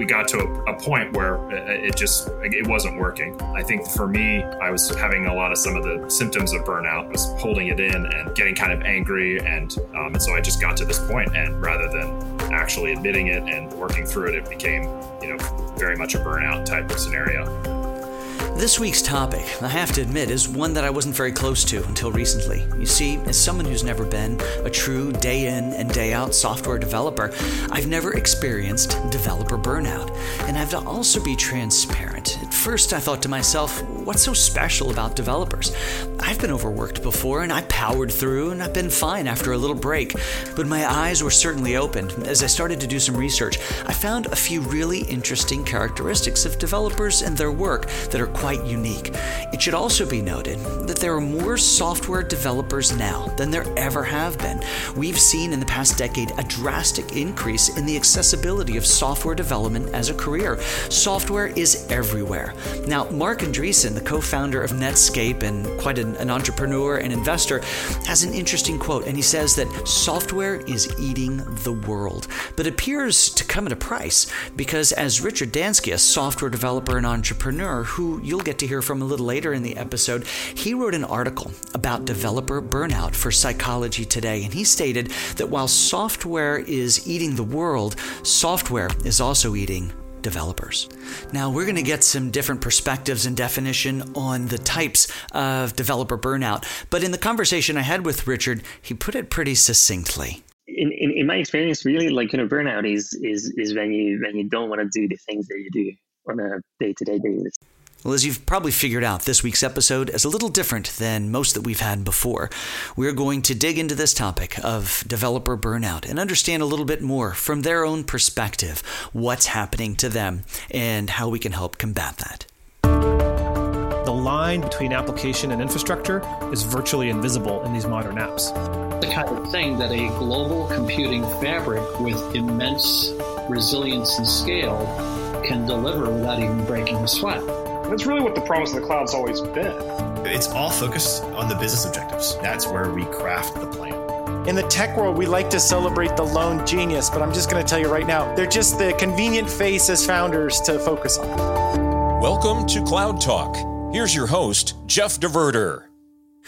we got to a, a, point where it just it wasn't working. I think for me, I was having a lot of some of the symptoms of burnout. I was holding it in and getting kind of angry, and, um, and so I just got to this point, and rather than actually admitting it and working through it, it became you know very much a burnout type of scenario. This week's topic, I have to admit, is one that I wasn't very close to until recently. You see, as someone who's never been a true day in and day out software developer, I've never experienced developer burnout. And I have to also be transparent. At first, I thought to myself, what's so special about developers? I've been overworked before and I powered through and I've been fine after a little break. But my eyes were certainly opened. As I started to do some research, I found a few really interesting characteristics of developers and their work that are quite quite unique. It should also be noted that there are more software developers now than there ever have been. We've seen in the past decade a drastic increase in the accessibility of software development as a career. Software is everywhere. Now, Marc Andreessen, the co founder of Netscape and quite an, an entrepreneur and investor, has an interesting quote, and he says that software is eating the world, but appears to come at a price because, as Richard Dansky, a software developer and entrepreneur who you'll get to hear from a little later in the episode, he wrote an article about developer burnout for Psychology Today. And he stated that while software is eating the world, software is also eating developers. Now, we're going to get some different perspectives and definition on the types of developer burnout, but in the conversation I had with Richard, he put it pretty succinctly. In, in, in my experience, really, like you know, burnout is is is when you when you don't want to do the things that you do on a day to day basis. Well, as you've probably figured out, this week's episode is a little different than most that we've had before. We're going to dig into this topic of developer burnout and understand a little bit more from their own perspective what's happening to them and how we can help combat that. The line between application and infrastructure is virtually invisible in these modern apps. The kind of thing that a global computing fabric with immense resilience and scale can deliver without even breaking a sweat. That's really what the promise of the cloud's always been. It's all focused on the business objectives. That's where we craft the plan. In the tech world, we like to celebrate the lone genius, but I'm just going to tell you right now, they're just the convenient face as founders to focus on. Welcome to Cloud Talk. Here's your host, Jeff DeVerter.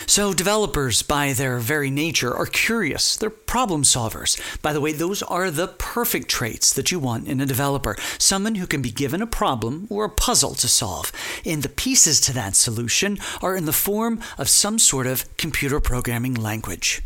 So, developers, by their very nature, are curious. They're problem solvers. By the way, those are the perfect traits that you want in a developer someone who can be given a problem or a puzzle to solve. And the pieces to that solution are in the form of some sort of computer programming language.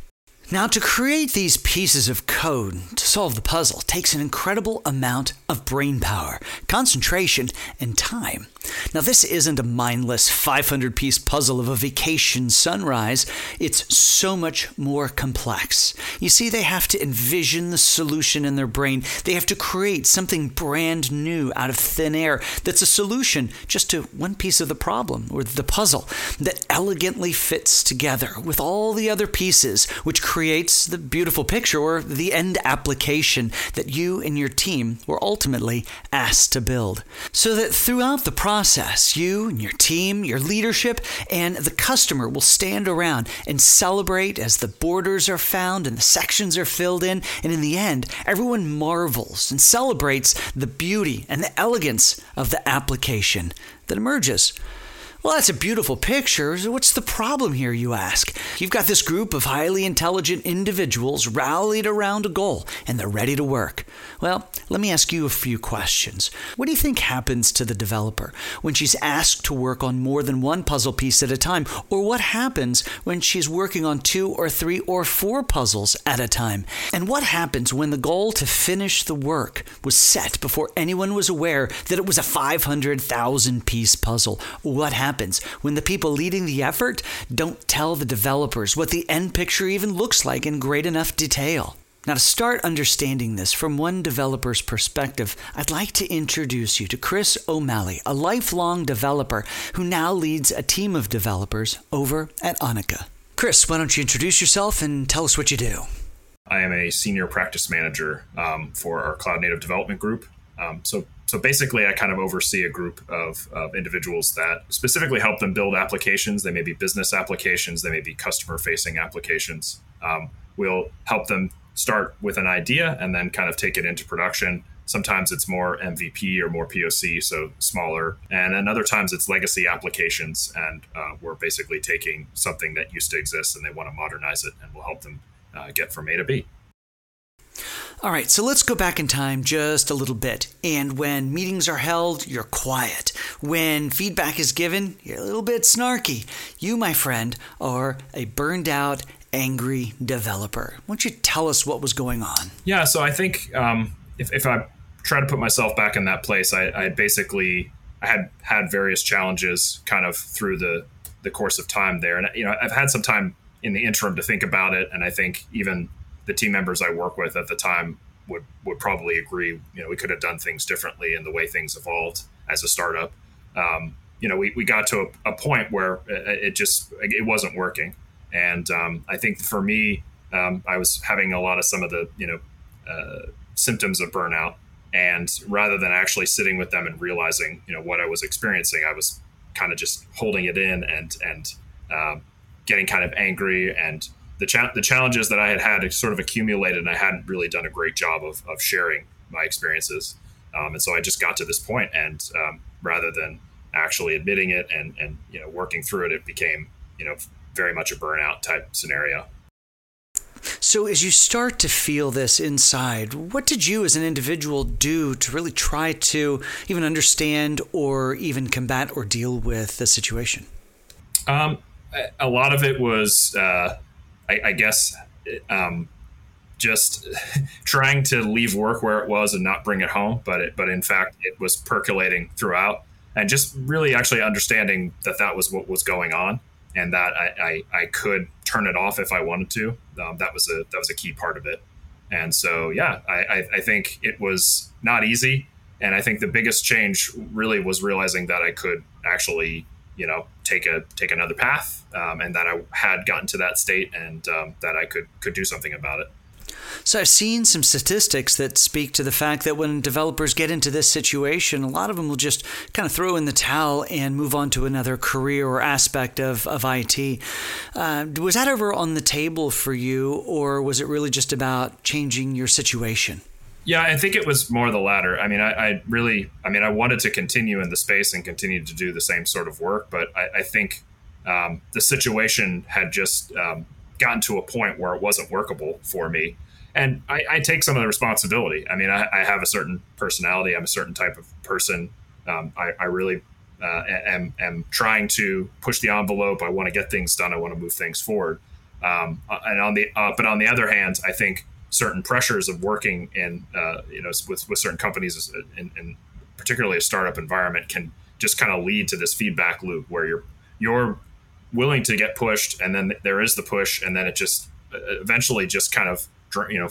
Now, to create these pieces of code to solve the puzzle takes an incredible amount of brain power, concentration, and time. Now, this isn't a mindless 500 piece puzzle of a vacation sunrise. It's so much more complex. You see, they have to envision the solution in their brain. They have to create something brand new out of thin air that's a solution just to one piece of the problem or the puzzle that elegantly fits together with all the other pieces, which creates the beautiful picture or the end application that you and your team were ultimately asked to build. So that throughout the process, process, you and your team, your leadership, and the customer will stand around and celebrate as the borders are found and the sections are filled in. And in the end, everyone marvels and celebrates the beauty and the elegance of the application that emerges. Well, that's a beautiful picture. What's the problem here, you ask? You've got this group of highly intelligent individuals rallied around a goal, and they're ready to work. Well, let me ask you a few questions. What do you think happens to the developer when she's asked to work on more than one puzzle piece at a time? Or what happens when she's working on two or three or four puzzles at a time? And what happens when the goal to finish the work was set before anyone was aware that it was a 500,000 piece puzzle? What happens? Happens when the people leading the effort don't tell the developers what the end picture even looks like in great enough detail. Now, to start understanding this from one developer's perspective, I'd like to introduce you to Chris O'Malley, a lifelong developer who now leads a team of developers over at Onica. Chris, why don't you introduce yourself and tell us what you do? I am a senior practice manager um, for our cloud native development group. Um, so so basically, I kind of oversee a group of, of individuals that specifically help them build applications. They may be business applications, they may be customer facing applications. Um, we'll help them start with an idea and then kind of take it into production. Sometimes it's more MVP or more POC, so smaller. And then other times it's legacy applications. And uh, we're basically taking something that used to exist and they want to modernize it and we'll help them uh, get from A to B. All right, so let's go back in time just a little bit. And when meetings are held, you're quiet. When feedback is given, you're a little bit snarky. You, my friend, are a burned out, angry developer. Why don't you tell us what was going on? Yeah, so I think um, if, if I try to put myself back in that place, I, I basically I had had various challenges kind of through the the course of time there, and you know I've had some time in the interim to think about it, and I think even the team members I work with at the time would would probably agree. You know, we could have done things differently in the way things evolved as a startup. Um, you know, we, we got to a, a, point where it just it wasn't working, and um, I think for me, um, I was having a lot of some of the you know uh, symptoms of burnout, and rather than actually sitting with them and realizing you know what I was experiencing, I was kind of just holding it in and and uh, getting kind of angry and the, cha- the challenges that I had had sort of accumulated, and I hadn't really done a great job of, of sharing my experiences. Um, and so I just got to this point, and um, rather than actually admitting it and and you know working through it, it became you know very much a burnout type scenario. So, as you start to feel this inside, what did you as an individual do to really try to even understand or even combat or deal with the situation? Um, a lot of it was uh, I, I guess um, just trying to leave work where it was and not bring it home, but it, but in fact it was percolating throughout, and just really actually understanding that that was what was going on, and that I, I, I could turn it off if I wanted to. Um, that was a that was a key part of it, and so yeah, I, I, I think it was not easy, and I think the biggest change really was realizing that I could actually you know take a take another path um, and that I had gotten to that state and um, that I could could do something about it. So I've seen some statistics that speak to the fact that when developers get into this situation, a lot of them will just kind of throw in the towel and move on to another career or aspect of, of IT. Uh, was that ever on the table for you, or was it really just about changing your situation? Yeah, I think it was more the latter. I mean, I, I, really, I mean, I wanted to continue in the space and continue to do the same sort of work, but I, I think um, the situation had just um, gotten to a point where it wasn't workable for me. And I, I take some of the responsibility. I mean, I, have a certain personality. I'm a certain type of person. Um, I, really uh, am, am trying to push the envelope. I want to get things done. I want to move things forward. Um, and on the, uh, but on the other hand, I think certain pressures of working in uh, you know with, with certain companies in, particularly a startup environment can just kind of lead to this feedback loop where you're you're willing to get pushed and then there is the push and then it just uh, eventually just kind of you know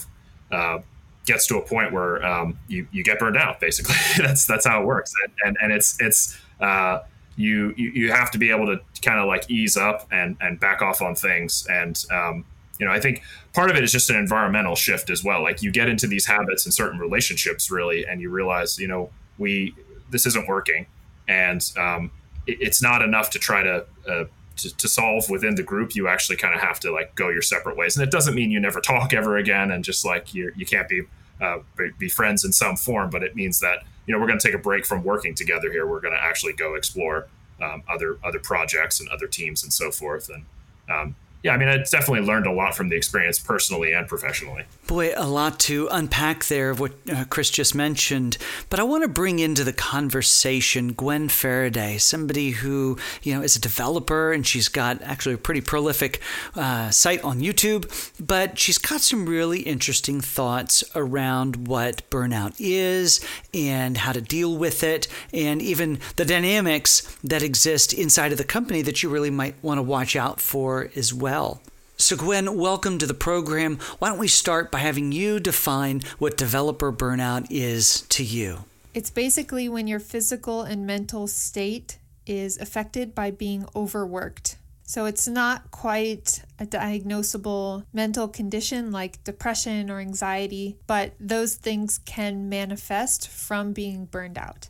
uh, gets to a point where um, you you get burned out basically. That's that's how it works. And and, and it's it's uh, you, you you have to be able to kind of like ease up and and back off on things and um, you know, I think part of it is just an environmental shift as well. Like you get into these habits and certain relationships really, and you realize, you know, we this isn't working, and um, it, it's not enough to try to, uh, to, to solve within the group. You actually kind of have to like go your separate ways, and it doesn't mean you never talk ever again, and just like you you can't be uh, be friends in some form, but it means that you know we're going to take a break from working together here. We're going to actually go explore um, other other projects and other teams and so forth, and um, yeah, I mean, I definitely learned a lot from the experience personally and professionally. Boy, a lot to unpack there of what uh, Chris just mentioned. But I want to bring into the conversation Gwen Faraday, somebody who, you know, is a developer and she's got actually a pretty prolific uh, site on YouTube, but she's got some really interesting thoughts around what burnout is and how to deal with it, and even the dynamics that exist inside of the company that you really might want to watch out for as well well. So, Gwen, welcome to the program. Why don't we start by having you define what developer burnout is to you? It's basically when your physical and mental state is affected by being overworked. So, it's not quite a diagnosable mental condition like depression or anxiety, but those things can manifest from being burned out.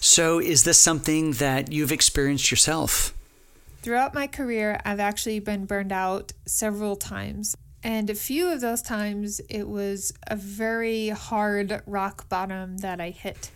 So, is this something that you've experienced yourself? Throughout my career, I've actually been burned out several times. And a few of those times, it was a very hard rock bottom that I hit.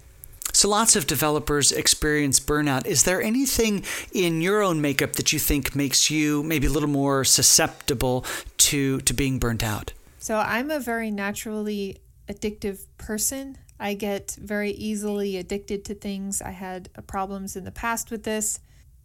So lots of developers experience burnout. Is there anything in your own makeup that you think makes you maybe a little more susceptible to to being burnt out? So I'm a very naturally addictive person. I get very easily addicted to things. I had problems in the past with this.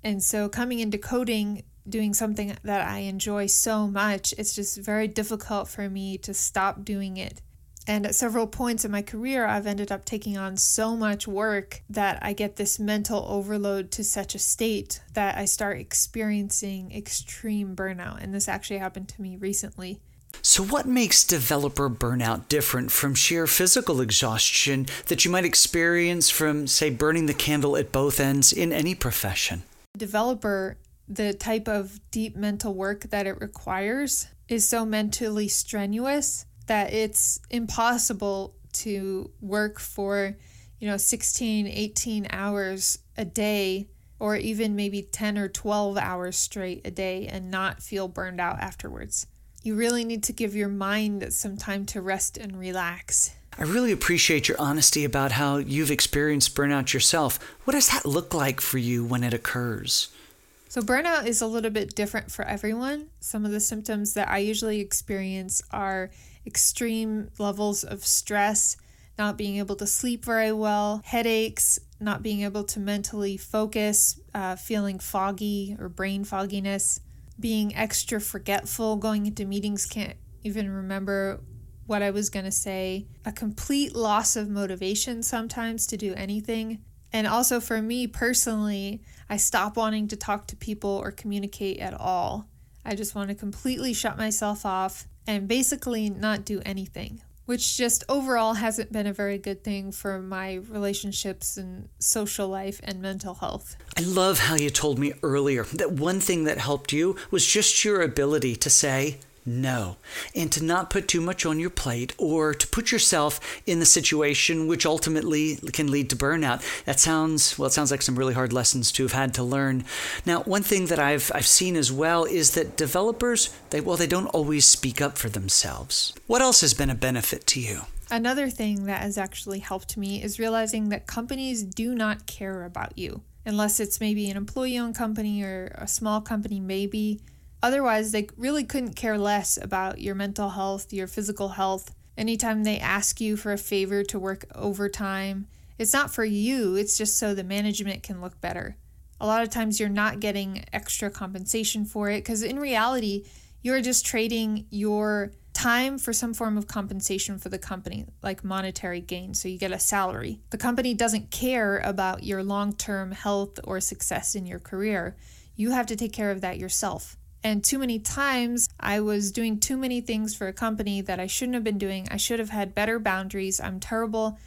And so coming into coding, doing something that I enjoy so much, it's just very difficult for me to stop doing it. And at several points in my career, I've ended up taking on so much work that I get this mental overload to such a state that I start experiencing extreme burnout. And this actually happened to me recently. So, what makes developer burnout different from sheer physical exhaustion that you might experience from, say, burning the candle at both ends in any profession? Developer, the type of deep mental work that it requires is so mentally strenuous that it's impossible to work for, you know, 16, 18 hours a day or even maybe 10 or 12 hours straight a day and not feel burned out afterwards. You really need to give your mind some time to rest and relax. I really appreciate your honesty about how you've experienced burnout yourself. What does that look like for you when it occurs? So, burnout is a little bit different for everyone. Some of the symptoms that I usually experience are extreme levels of stress, not being able to sleep very well, headaches, not being able to mentally focus, uh, feeling foggy or brain fogginess, being extra forgetful, going into meetings, can't even remember what I was going to say, a complete loss of motivation sometimes to do anything. And also for me personally, I stop wanting to talk to people or communicate at all. I just want to completely shut myself off and basically not do anything, which just overall hasn't been a very good thing for my relationships and social life and mental health. I love how you told me earlier that one thing that helped you was just your ability to say, no, and to not put too much on your plate or to put yourself in the situation which ultimately can lead to burnout. That sounds, well, it sounds like some really hard lessons to have had to learn. Now, one thing that I've, I've seen as well is that developers, they, well, they don't always speak up for themselves. What else has been a benefit to you? Another thing that has actually helped me is realizing that companies do not care about you. Unless it's maybe an employee owned company or a small company, maybe Otherwise, they really couldn't care less about your mental health, your physical health. Anytime they ask you for a favor to work overtime, it's not for you, it's just so the management can look better. A lot of times you're not getting extra compensation for it because in reality, you're just trading your time for some form of compensation for the company, like monetary gain. So you get a salary. The company doesn't care about your long term health or success in your career. You have to take care of that yourself. And too many times I was doing too many things for a company that I shouldn't have been doing. I should have had better boundaries. I'm terrible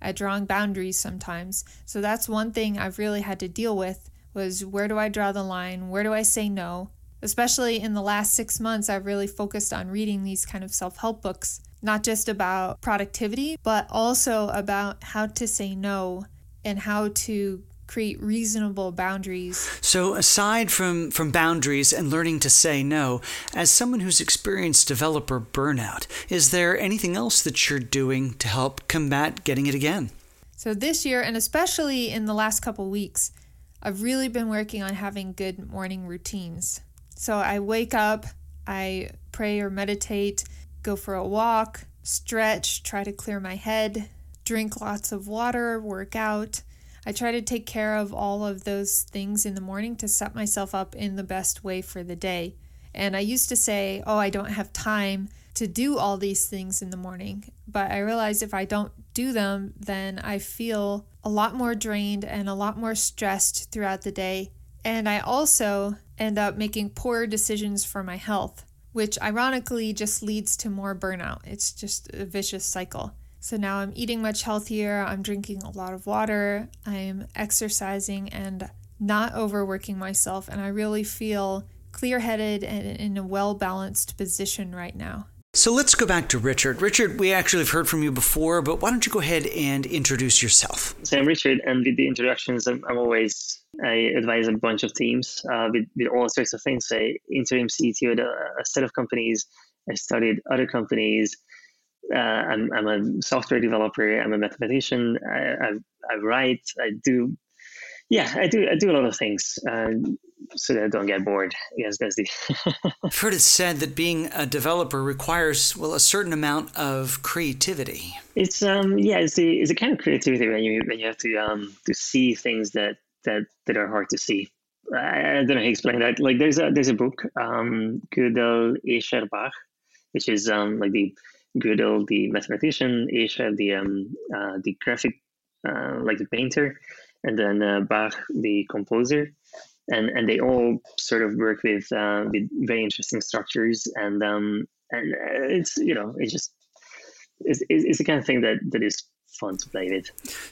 at drawing boundaries sometimes. So that's one thing I've really had to deal with was where do I draw the line? Where do I say no? Especially in the last 6 months I've really focused on reading these kind of self-help books, not just about productivity, but also about how to say no and how to create reasonable boundaries. So aside from from boundaries and learning to say no, as someone who's experienced developer burnout, is there anything else that you're doing to help combat getting it again? So this year and especially in the last couple weeks, I've really been working on having good morning routines. So I wake up, I pray or meditate, go for a walk, stretch, try to clear my head, drink lots of water, work out, I try to take care of all of those things in the morning to set myself up in the best way for the day. And I used to say, oh, I don't have time to do all these things in the morning. But I realized if I don't do them, then I feel a lot more drained and a lot more stressed throughout the day. And I also end up making poor decisions for my health, which ironically just leads to more burnout. It's just a vicious cycle. So now I'm eating much healthier, I'm drinking a lot of water, I'm exercising and not overworking myself, and I really feel clear headed and in a well balanced position right now. So let's go back to Richard. Richard, we actually have heard from you before, but why don't you go ahead and introduce yourself? So I'm Richard, and with the introductions, I'm, I'm always I advise a bunch of teams uh, with, with all sorts of things. I interim CTO, a set of companies I studied other companies. Uh, I'm, I'm a software developer. I'm a mathematician. I, I, I write. I do yeah, I do. I do a lot of things uh, so that I don't get bored. Yes, that's the. I've heard it said that being a developer requires well a certain amount of creativity. It's um yeah it's a it's a kind of creativity when you when you have to um to see things that that that are hard to see. I, don't know how to explain that. Like there's a there's a book um Gödel Escher Bach, which is um like the Gödel the mathematician, Escher the um uh, the graphic uh, like the painter and then uh, Bach, the composer, and and they all sort of work with uh, with very interesting structures, and um, and uh, it's you know it's just it's, it's the kind of thing that that is fun to play.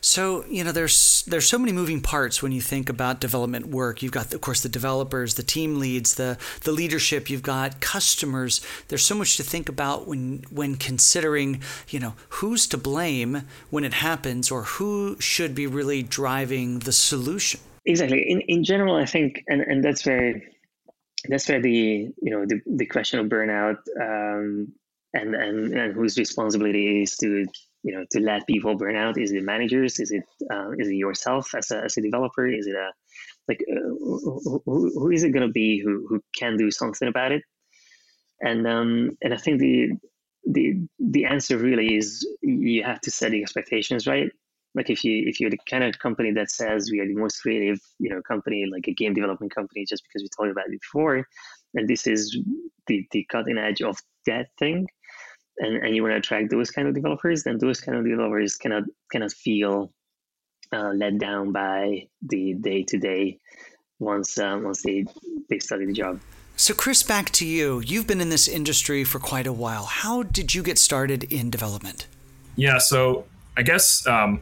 So you know, there's there's so many moving parts when you think about development work. You've got, of course, the developers, the team leads, the the leadership. You've got customers. There's so much to think about when when considering, you know, who's to blame when it happens, or who should be really driving the solution. Exactly. In in general, I think, and and that's where that's where the you know the, the question of burnout um, and, and and whose responsibility is to you know to let people burn out? Is it managers? Is it uh, is it yourself as a, as a developer? Is it a like uh, who, who is it going to be who, who can do something about it? And um and i think the the the answer really is you have to set the expectations right? Like if you if you're the kind of company that says we are the most creative you know company like a game development company just because we told you about it before and this is the the cutting edge of that thing and, and you want to attract those kind of developers, then those kind of developers cannot cannot feel uh, let down by the day to day once uh, once they they study the job. So, Chris, back to you. You've been in this industry for quite a while. How did you get started in development? Yeah, so I guess um,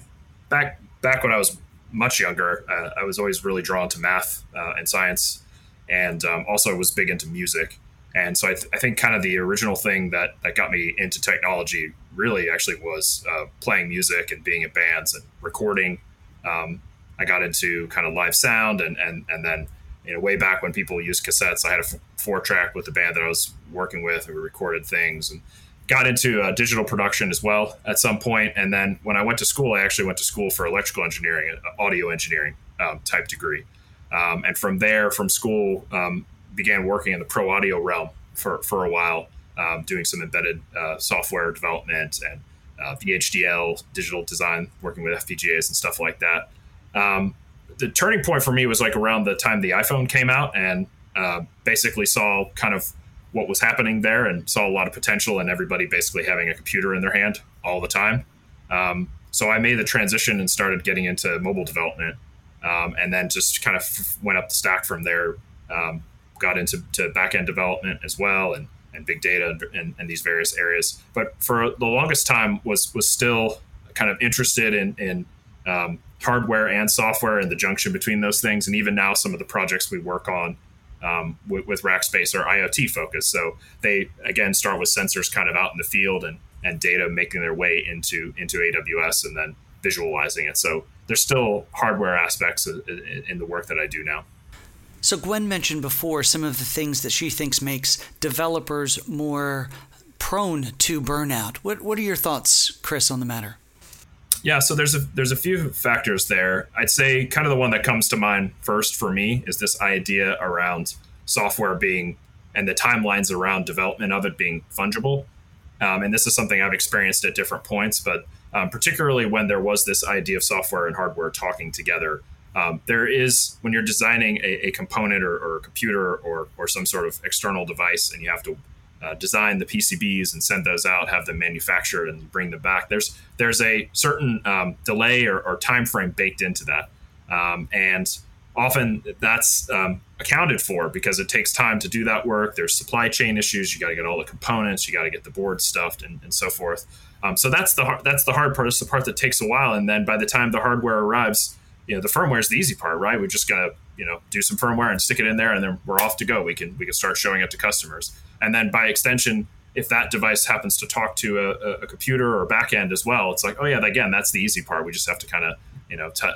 back back when I was much younger, uh, I was always really drawn to math uh, and science, and um, also was big into music. And so I, th- I, think kind of the original thing that, that got me into technology really actually was uh, playing music and being in bands and recording. Um, I got into kind of live sound and, and, and then, you know, way back when people used cassettes, I had a f- four track with the band that I was working with and we recorded things and got into uh, digital production as well at some point. And then when I went to school, I actually went to school for electrical engineering, uh, audio engineering um, type degree. Um, and from there, from school, um, began working in the pro audio realm for, for a while, um, doing some embedded uh, software development and uh, VHDL, digital design, working with FPGAs and stuff like that. Um, the turning point for me was like around the time the iPhone came out and uh, basically saw kind of what was happening there and saw a lot of potential and everybody basically having a computer in their hand all the time. Um, so I made the transition and started getting into mobile development um, and then just kind of went up the stack from there. Um, got into to back end development as well and, and big data and, and, these various areas. But for the longest time was was still kind of interested in, in um, hardware and software and the junction between those things. And even now, some of the projects we work on um, with, with Rackspace are IoT focused. So they again start with sensors kind of out in the field and and data making their way into into AWS and then visualizing it. So there's still hardware aspects in the work that I do now. So Gwen mentioned before some of the things that she thinks makes developers more prone to burnout. What what are your thoughts, Chris, on the matter? Yeah, so there's a there's a few factors there. I'd say kind of the one that comes to mind first for me is this idea around software being and the timelines around development of it being fungible. Um, and this is something I've experienced at different points, but um, particularly when there was this idea of software and hardware talking together um, there is when you're designing a, a component or, or, a computer or, or some sort of external device and you have to uh, design the PCBs and send those out, have them manufactured and bring them back. There's there's a certain um, delay or, or, time frame baked into that, um, and often that's um, accounted for because it takes time to do that work. There's supply chain issues. You got to get all the components. You got to get the board stuffed and, and so forth. Um, so that's the that's the hard part. It's the part that takes a while, and then by the time the hardware arrives, you know the firmware is the easy part right? We just gotta you know do some firmware and stick it in there and then we're off to go. We can we can start showing it to customers. And then by extension if that device happens to talk to a, a computer or backend as well it's like oh yeah again that's the easy part. We just have to kind of you know t-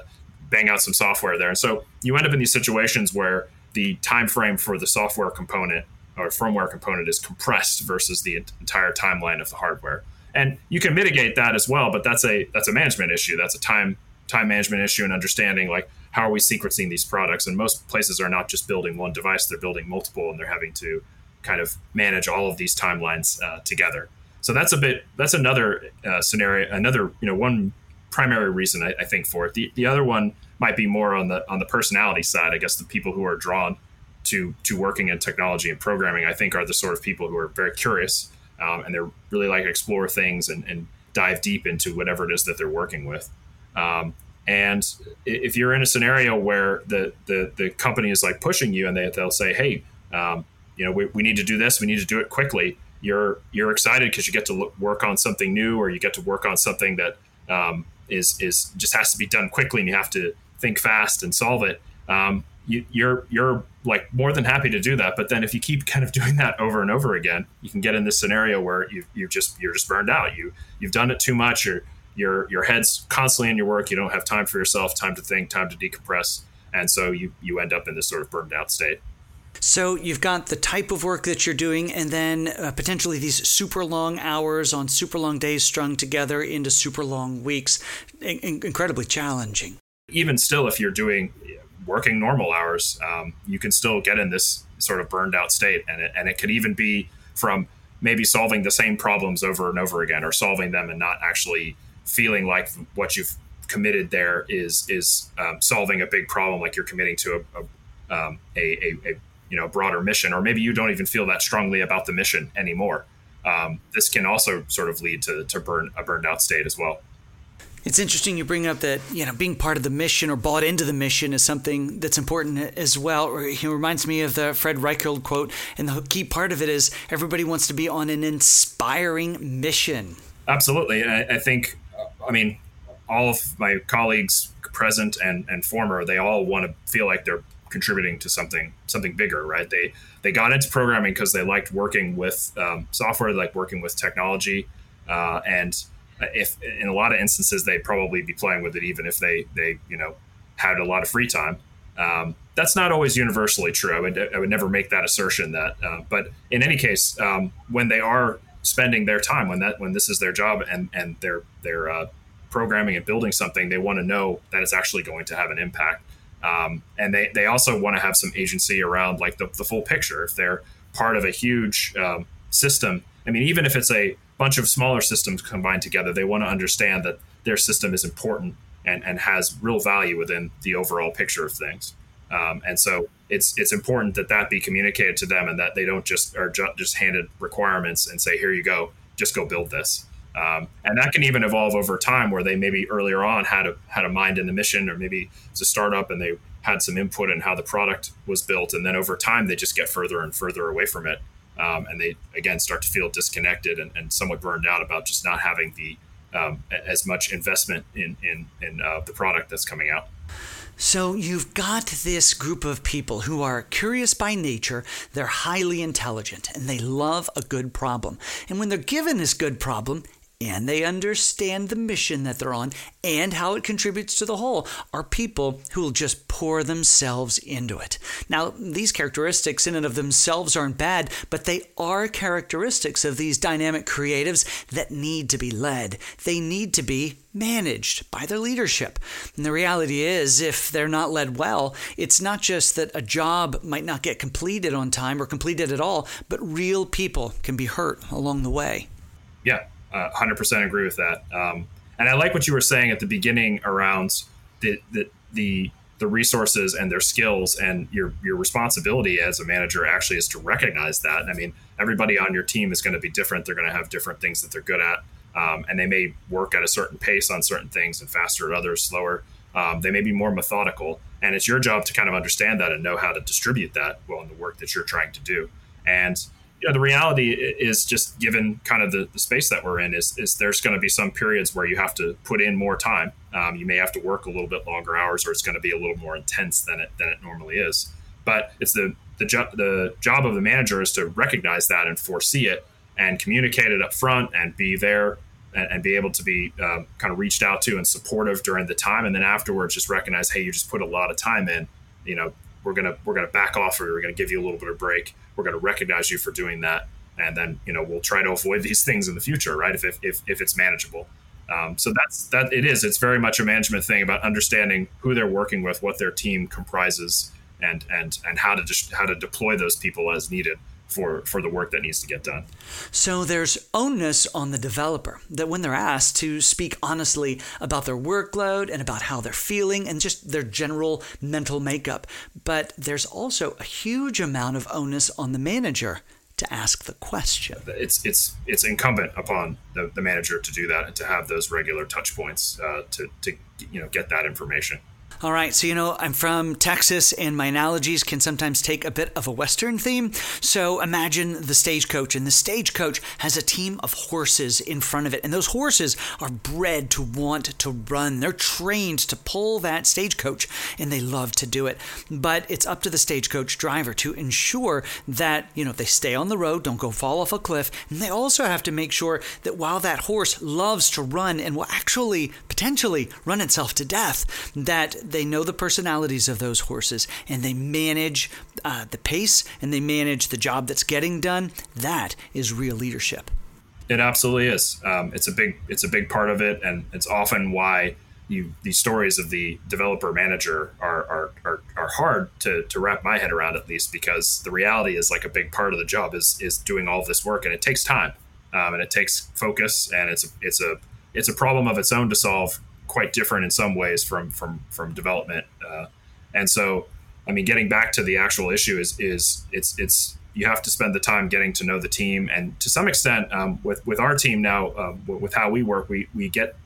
bang out some software there. And so you end up in these situations where the time frame for the software component or firmware component is compressed versus the entire timeline of the hardware. And you can mitigate that as well, but that's a that's a management issue. That's a time time management issue and understanding like how are we sequencing these products. And most places are not just building one device; they're building multiple, and they're having to kind of manage all of these timelines uh, together. So that's a bit that's another uh, scenario, another you know one primary reason I, I think for it. The the other one might be more on the on the personality side. I guess the people who are drawn to to working in technology and programming, I think, are the sort of people who are very curious um, and they're really like explore things and, and, dive deep into whatever it is that they're working with. Um, and if you're in a scenario where the the, the company is like pushing you and they, they'll say, hey, um, you know, we, we need to do this, we need to do it quickly. You're you're excited because you get to look, work on something new, or you get to work on something that um, is is just has to be done quickly, and you have to think fast and solve it. Um, you, you're you're like more than happy to do that. But then if you keep kind of doing that over and over again, you can get in this scenario where you you just you're just burned out. You you've done it too much. Your your head's constantly in your work. You don't have time for yourself, time to think, time to decompress, and so you you end up in this sort of burned out state. So you've got the type of work that you're doing, and then uh, potentially these super long hours on super long days strung together into super long weeks. In- incredibly challenging. Even still, if you're doing working normal hours, um, you can still get in this sort of burned out state. And it, and it could even be from maybe solving the same problems over and over again or solving them and not actually feeling like what you've committed there is is um, solving a big problem like you're committing to a, a, um, a, a, a, you know broader mission or maybe you don't even feel that strongly about the mission anymore um, this can also sort of lead to, to burn a burned out state as well it's interesting you bring up that you know being part of the mission or bought into the mission is something that's important as well. It reminds me of the Fred Reichheld quote, and the key part of it is everybody wants to be on an inspiring mission. Absolutely, I, I think. I mean, all of my colleagues, present and, and former, they all want to feel like they're contributing to something something bigger, right? They they got into programming because they liked working with um, software, like working with technology, uh, and if in a lot of instances they'd probably be playing with it even if they they you know had a lot of free time. Um, that's not always universally true. I would I would never make that assertion that, uh, but in any case, um, when they are spending their time when that when this is their job and and they're they're uh, programming and building something, they want to know that it's actually going to have an impact. Um, and they, they also want to have some agency around like the, the full picture. If they're part of a huge um, system, I mean, even if it's a bunch of smaller systems combined together, they want to understand that their system is important and, and has real value within the overall picture of things. Um, and so it's it's important that that be communicated to them and that they don't just are ju- just handed requirements and say here you go just go build this um, and that can even evolve over time where they maybe earlier on had a had a mind in the mission or maybe it's a startup and they had some input in how the product was built and then over time they just get further and further away from it um, and they again start to feel disconnected and, and, somewhat burned out about just not having the um, as much investment in in, in uh, the product that's coming out. So you've got this group of people who are curious by nature, they're highly intelligent, and they love a good problem. And when they're given this good problem, and they understand the mission that they're on and how it contributes to the whole are people who will just pour themselves into it. Now, these characteristics in and of themselves aren't bad, but they are characteristics of these dynamic creatives that need to be led. They need to be managed by their leadership. And the reality is, if they're not led well, it's not just that a job might not get completed on time or completed at all, but real people can be hurt along the way. Yeah, uh, 100% agree with that. Um, and I like what you were saying at the beginning around the, the, the, the resources and their skills and your, your responsibility as a manager actually is to recognize that. I mean, everybody on your team is going to be different. They're going to have different things that they're good at. Um, and they may work at a certain pace on certain things and faster at others, slower. Um, they may be more methodical. And it's your job to kind of understand that and know how to distribute that well in the work that you're trying to do. And you know, the reality is just given kind of the, the space that we're in is, is there's going to be some periods where you have to put in more time. Um, you may have to work a little bit longer hours, or it's going to be a little more intense than it than it normally is. But it's the the, jo- the job of the manager is to recognize that and foresee it and communicate it up front and be there and, and be able to be um, kind of reached out to and supportive during the time, and then afterwards just recognize, hey, you just put a lot of time in. You know, we're gonna we're gonna back off or we're gonna give you a little bit of break. We're gonna recognize you for doing that, and then you know we'll try to avoid these things in the future, right? If if if, if it's manageable. Um, so that's that. It is. It's very much a management thing about understanding who they're working with, what their team comprises, and and and how to just how to deploy those people as needed for for the work that needs to get done. So there's onus on the developer that when they're asked to speak honestly about their workload and about how they're feeling and just their general mental makeup, but there's also a huge amount of onus on the manager to ask the question. It's it's it's incumbent upon the, the manager to do that and to have those regular touch points uh, to to you know get that information. All right, so you know, I'm from Texas and my analogies can sometimes take a bit of a Western theme. So imagine the stagecoach, and the stagecoach has a team of horses in front of it, and those horses are bred to want to run. They're trained to pull that stagecoach, and they love to do it. But it's up to the stagecoach driver to ensure that, you know, they stay on the road, don't go fall off a cliff, and they also have to make sure that while that horse loves to run and will actually potentially run itself to death, that they know the personalities of those horses and they manage uh, the pace and they manage the job that's getting done. That is real leadership. It absolutely is. Um, it's a big it's a big part of it, and it's often why you these stories of the developer manager are are, are, are hard to, to wrap my head around at least because the reality is like a big part of the job is is doing all this work and it takes time um, and it takes focus and it's it's a it's a problem of its own to solve quite different in some ways from from from development. Uh, and so, I mean, getting back to the actual issue is is it's it's you have to spend the time getting to know the team, and to some extent, um, with with our team now, uh, with how we work, we we get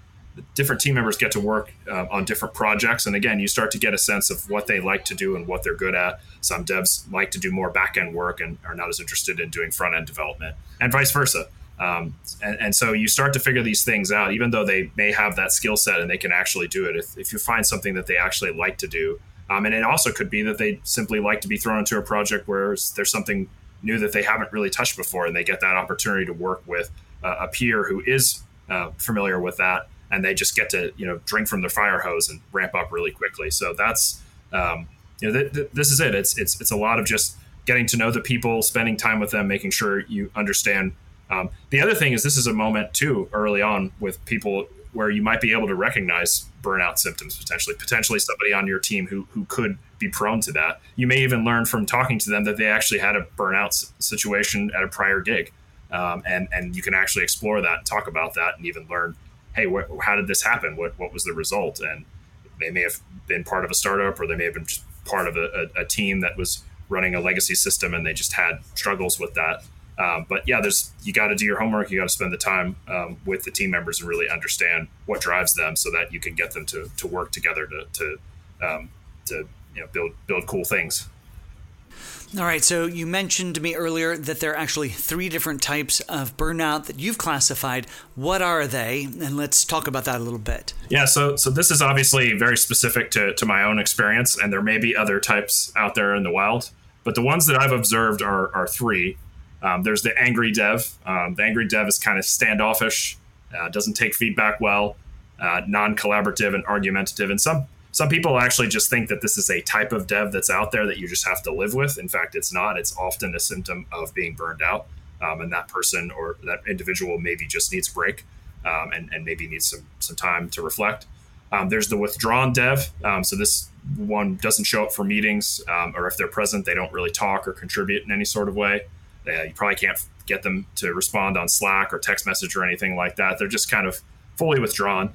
different team members get to work uh, on different projects, and again, you start to get a sense of what they like to do and what they're good at. Some devs like to do more back end work and are not as interested in doing front end development, and vice versa. Um, and, and, so you start to figure these things out, even though they may have that skill set and they can actually do it. If, if you find something that they actually like to do, um, and it also could be that they simply like to be thrown into a project where there's something new that they haven't really touched before, and they get that opportunity to work with uh, a peer who is uh, familiar with that, and they just get to you know drink from the fire hose and ramp up really quickly. So that's um, you know th- th- this is it. It's it's it's a lot of just getting to know the people, spending time with them, making sure you understand um, the other thing is this is a moment too early on with people where you might be able to recognize burnout symptoms potentially potentially somebody on your team who who could be prone to that. You may even learn from talking to them that they actually had a burnout situation at a prior gig um, and and you can actually explore that and talk about that and even learn hey wh- how did this happen? What what was the result? And they may have been part of a startup or they may have been part of a, a, a team that was running a legacy system and they just had struggles with that um, but yeah, there's you got to do your homework. You got to spend the time um, with the team members and really understand what drives them, so that you can get them to, to work together to to, um, to you know build build cool things. All right, so you mentioned to me earlier that there are actually three different types of burnout that you've classified. What are they? And let's talk about that a little bit. Yeah, so so this is obviously very specific to, to my own experience, and there may be other types out there in the wild, but the ones that I've observed are, are three. Um, there's the angry dev. Um, the angry dev is kind of standoffish, uh, doesn't take feedback well, uh, non-collaborative and argumentative. And some some people actually just think that this is a type of dev that's out there that you just have to live with. In fact, it's not. It's often a symptom of being burned out, um, and that person or that individual maybe just needs a break um, and, and maybe needs some some time to reflect. Um, there's the withdrawn dev. Um, so this one doesn't show up for meetings, or if they're present, they don't really talk or contribute in any sort of way. Uh, you probably can't get them to respond on Slack or text message or anything like that. They're just kind of fully withdrawn.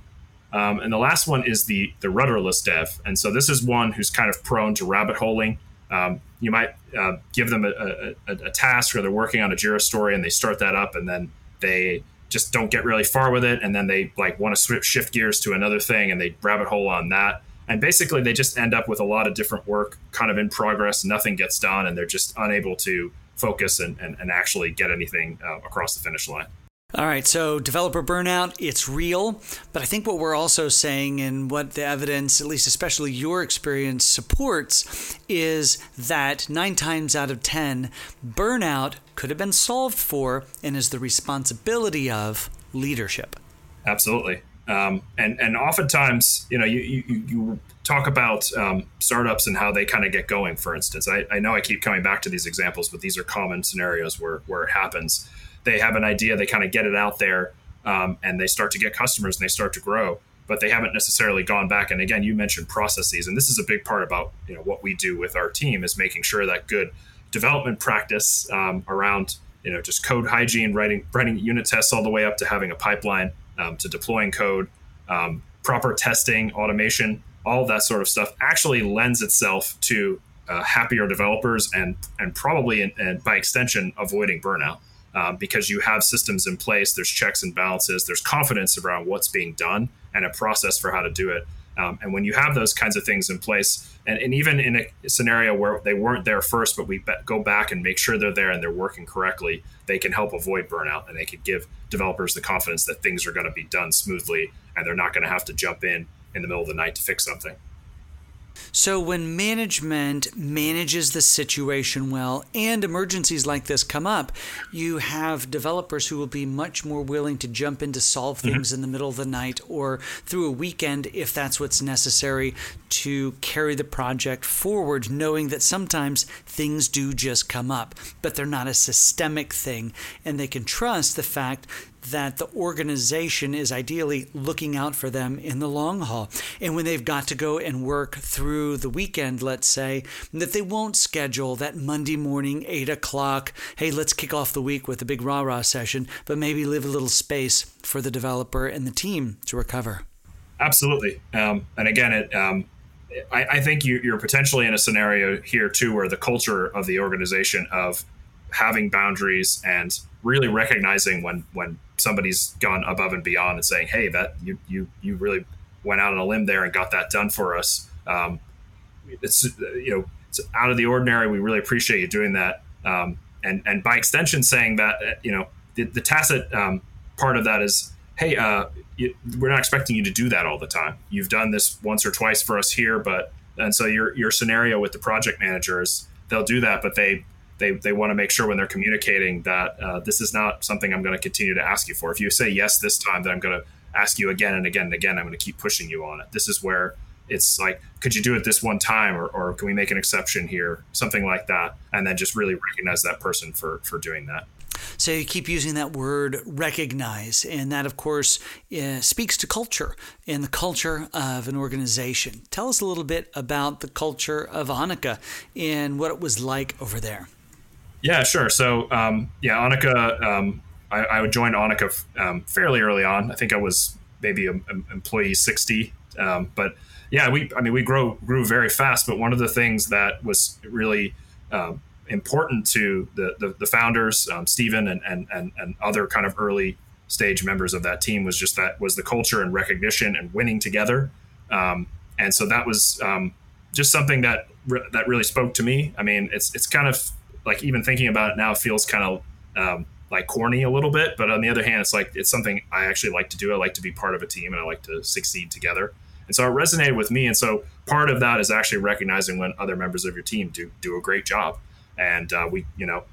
Um, and the last one is the the rudderless dev. And so this is one who's kind of prone to rabbit holing. Um, you might uh, give them a, a, a, task or they're working on a Jira story and they start that up and then they just don't get really far with it. And then they like want to shift gears to another thing and they rabbit hole on that. And basically they just end up with a lot of different work kind of in progress. Nothing gets done and they're just unable to focus and, and, and actually get anything uh, across the finish line. All right, so developer burnout, it's real. But I think what we're also saying, and what the evidence, at least especially your experience, supports, is that nine times out of 10, burnout could have been solved for and is the responsibility of leadership. Absolutely. Um, and and oftentimes, you know, you you, you talk about um, startups and how they kind of get going. For instance, I, I know I keep coming back to these examples, but these are common scenarios where where it happens. They have an idea, they kind of get it out there, um, and they start to get customers and they start to grow but they haven't necessarily gone back and again you mentioned processes and this is a big part about you know what we do with our team is making sure that good development practice um, around you know just code hygiene writing writing unit tests all the way up to having a pipeline um, to deploying code um, proper testing automation all that sort of stuff actually lends itself to uh, happier developers and and probably and by extension avoiding burnout um, because you have systems in place there's checks and balances there's confidence around what's being done and a process for how to do it. Um, and when you have those kinds of things in place, and, and even in a scenario where they weren't there first, but we be- go back and make sure they're there and they're working correctly, they can help avoid burnout and they can give developers the confidence that things are going to be done smoothly and they're not going to have to jump in in the middle of the night to fix something. So, when management manages the situation well and emergencies like this come up, you have developers who will be much more willing to jump in to solve mm-hmm. things mm-hmm. in the middle of the night or through a weekend if that's what's necessary to carry the project forward, knowing that sometimes things do just come up, but they're not a systemic thing. And they can trust the fact that the organization is ideally looking out for them in the long haul. And when they've got to go and work through the weekend, let's say, that they won't schedule that Monday morning, 8 o'clock, hey, let's kick off the week with a big rah rah session, but maybe leave a little space for the developer and the team to recover. Absolutely. Um, and again, it, um, I, I, think you, you're potentially in a scenario here too where the culture of the organization of having boundaries and really recognizing when when somebody's gone above and beyond and saying, "Hey, that you you you really went out on a limb there and got that done for us." Um, it's you know it's out of the ordinary. We really appreciate you doing that, um, and and by extension, saying that uh, you know the, the tacit um, part of that is, "Hey, uh, you, we're not expecting you to do that all the time. You've done this once or twice for us here, but." And so your your scenario with the project managers, they'll do that, but they they, they want to make sure when they're communicating that uh, this is not something I'm going to continue to ask you for. If you say yes this time, then I'm going to ask you again and again and again. I'm going to keep pushing you on it. This is where it's like, could you do it this one time, or, or can we make an exception here, something like that, and then just really recognize that person for for doing that. So you keep using that word recognize, and that, of course, uh, speaks to culture and the culture of an organization. Tell us a little bit about the culture of Onica and what it was like over there. Yeah, sure. So, um, yeah, Onica, um, I, I joined Onica um, fairly early on. I think I was maybe an employee 60. Um, but yeah, we, I mean, we grow, grew very fast. But one of the things that was really um, important to the, the, the founders, um, Stephen and, and, and, and other kind of early stage members of that team was just that was the culture and recognition and winning together. Um, and so that was um, just something that re- that really spoke to me. I mean, it's it's kind of like even thinking about it now feels kind of um, like corny a little bit, but on the other hand, it's like it's something I actually like to do. I like to be part of a team and I like to succeed together. And so it resonated with me. And so part of that is actually recognizing when other members of your team do do a great job. And uh, we, you know,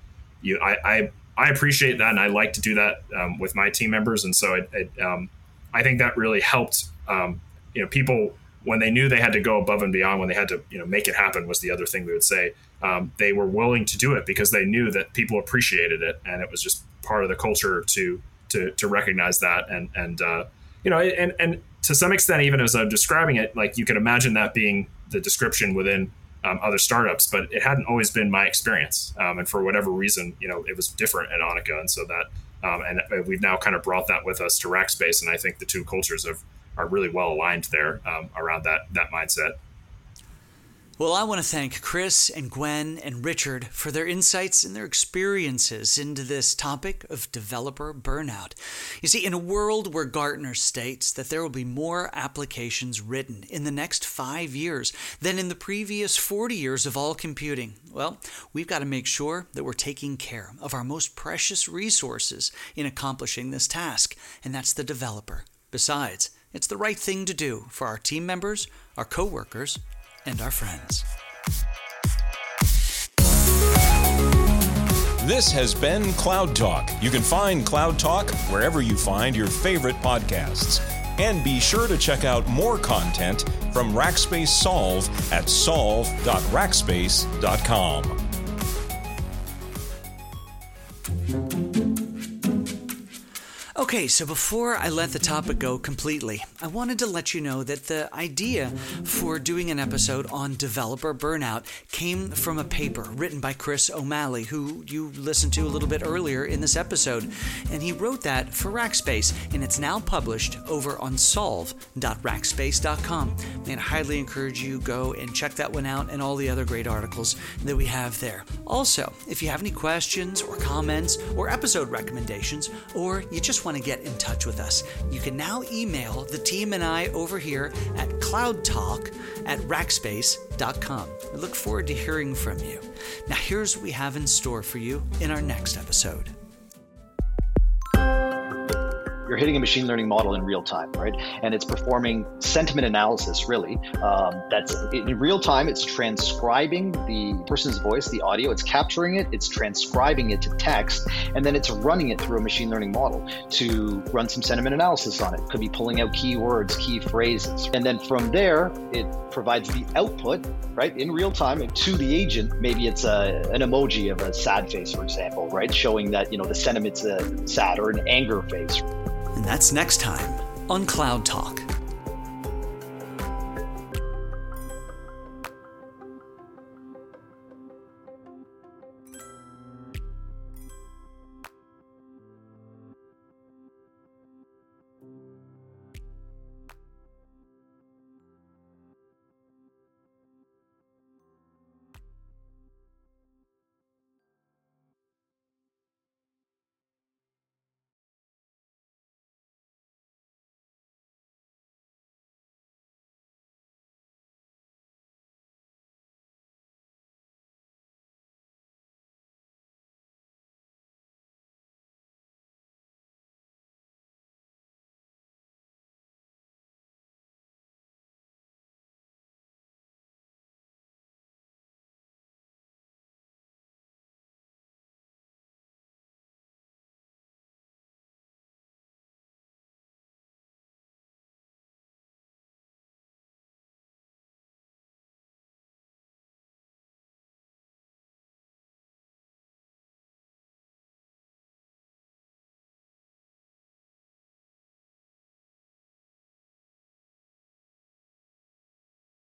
you I, I I appreciate that, and I like to do that um, with my team members. And so it, it um, I think that really helped. Um, you know, people when they knew they had to go above and beyond, when they had to, you know, make it happen was the other thing we would say. Um, they were willing to do it because they knew that people appreciated it, and it was just part of the culture to to to recognize that. And and uh, you know, and and to some extent, even as I'm describing it, like you can imagine that being the description within um, other startups, but it hadn't always been my experience. Um, and for whatever reason, you know, it was different at Onica, and so that. Um, and we've now kind of brought that with us to Rackspace, and I think the two cultures have are really well aligned there um, around that that mindset. Well, I want to thank Chris and Gwen and Richard for their insights and their experiences into this topic of developer burnout. You see, in a world where Gartner states that there will be more applications written in the next five years than in the previous 40 years of all computing, well, we've got to make sure that we're taking care of our most precious resources in accomplishing this task, and that's the developer. Besides, it's the right thing to do for our team members, our coworkers, and our friends. This has been Cloud Talk. You can find Cloud Talk wherever you find your favorite podcasts. And be sure to check out more content from Rackspace Solve at solve.rackspace.com. Okay, so before I let the topic go completely, I wanted to let you know that the idea for doing an episode on developer burnout came from a paper written by Chris O'Malley, who you listened to a little bit earlier in this episode. And he wrote that for Rackspace, and it's now published over on solve.rackspace.com. And I highly encourage you go and check that one out and all the other great articles that we have there. Also, if you have any questions or comments or episode recommendations, or you just want to get in touch with us, you can now email the team and I over here at cloudtalk at rackspace.com. We look forward to hearing from you. Now, here's what we have in store for you in our next episode you're hitting a machine learning model in real time, right? And it's performing sentiment analysis, really. Um, that's in real time. It's transcribing the person's voice, the audio. It's capturing it. It's transcribing it to text, and then it's running it through a machine learning model to run some sentiment analysis on it. Could be pulling out keywords, key phrases, and then from there, it provides the output, right, in real time to the agent. Maybe it's a, an emoji of a sad face, for example, right, showing that you know the sentiment's a sad or an anger face. And that's next time on Cloud Talk.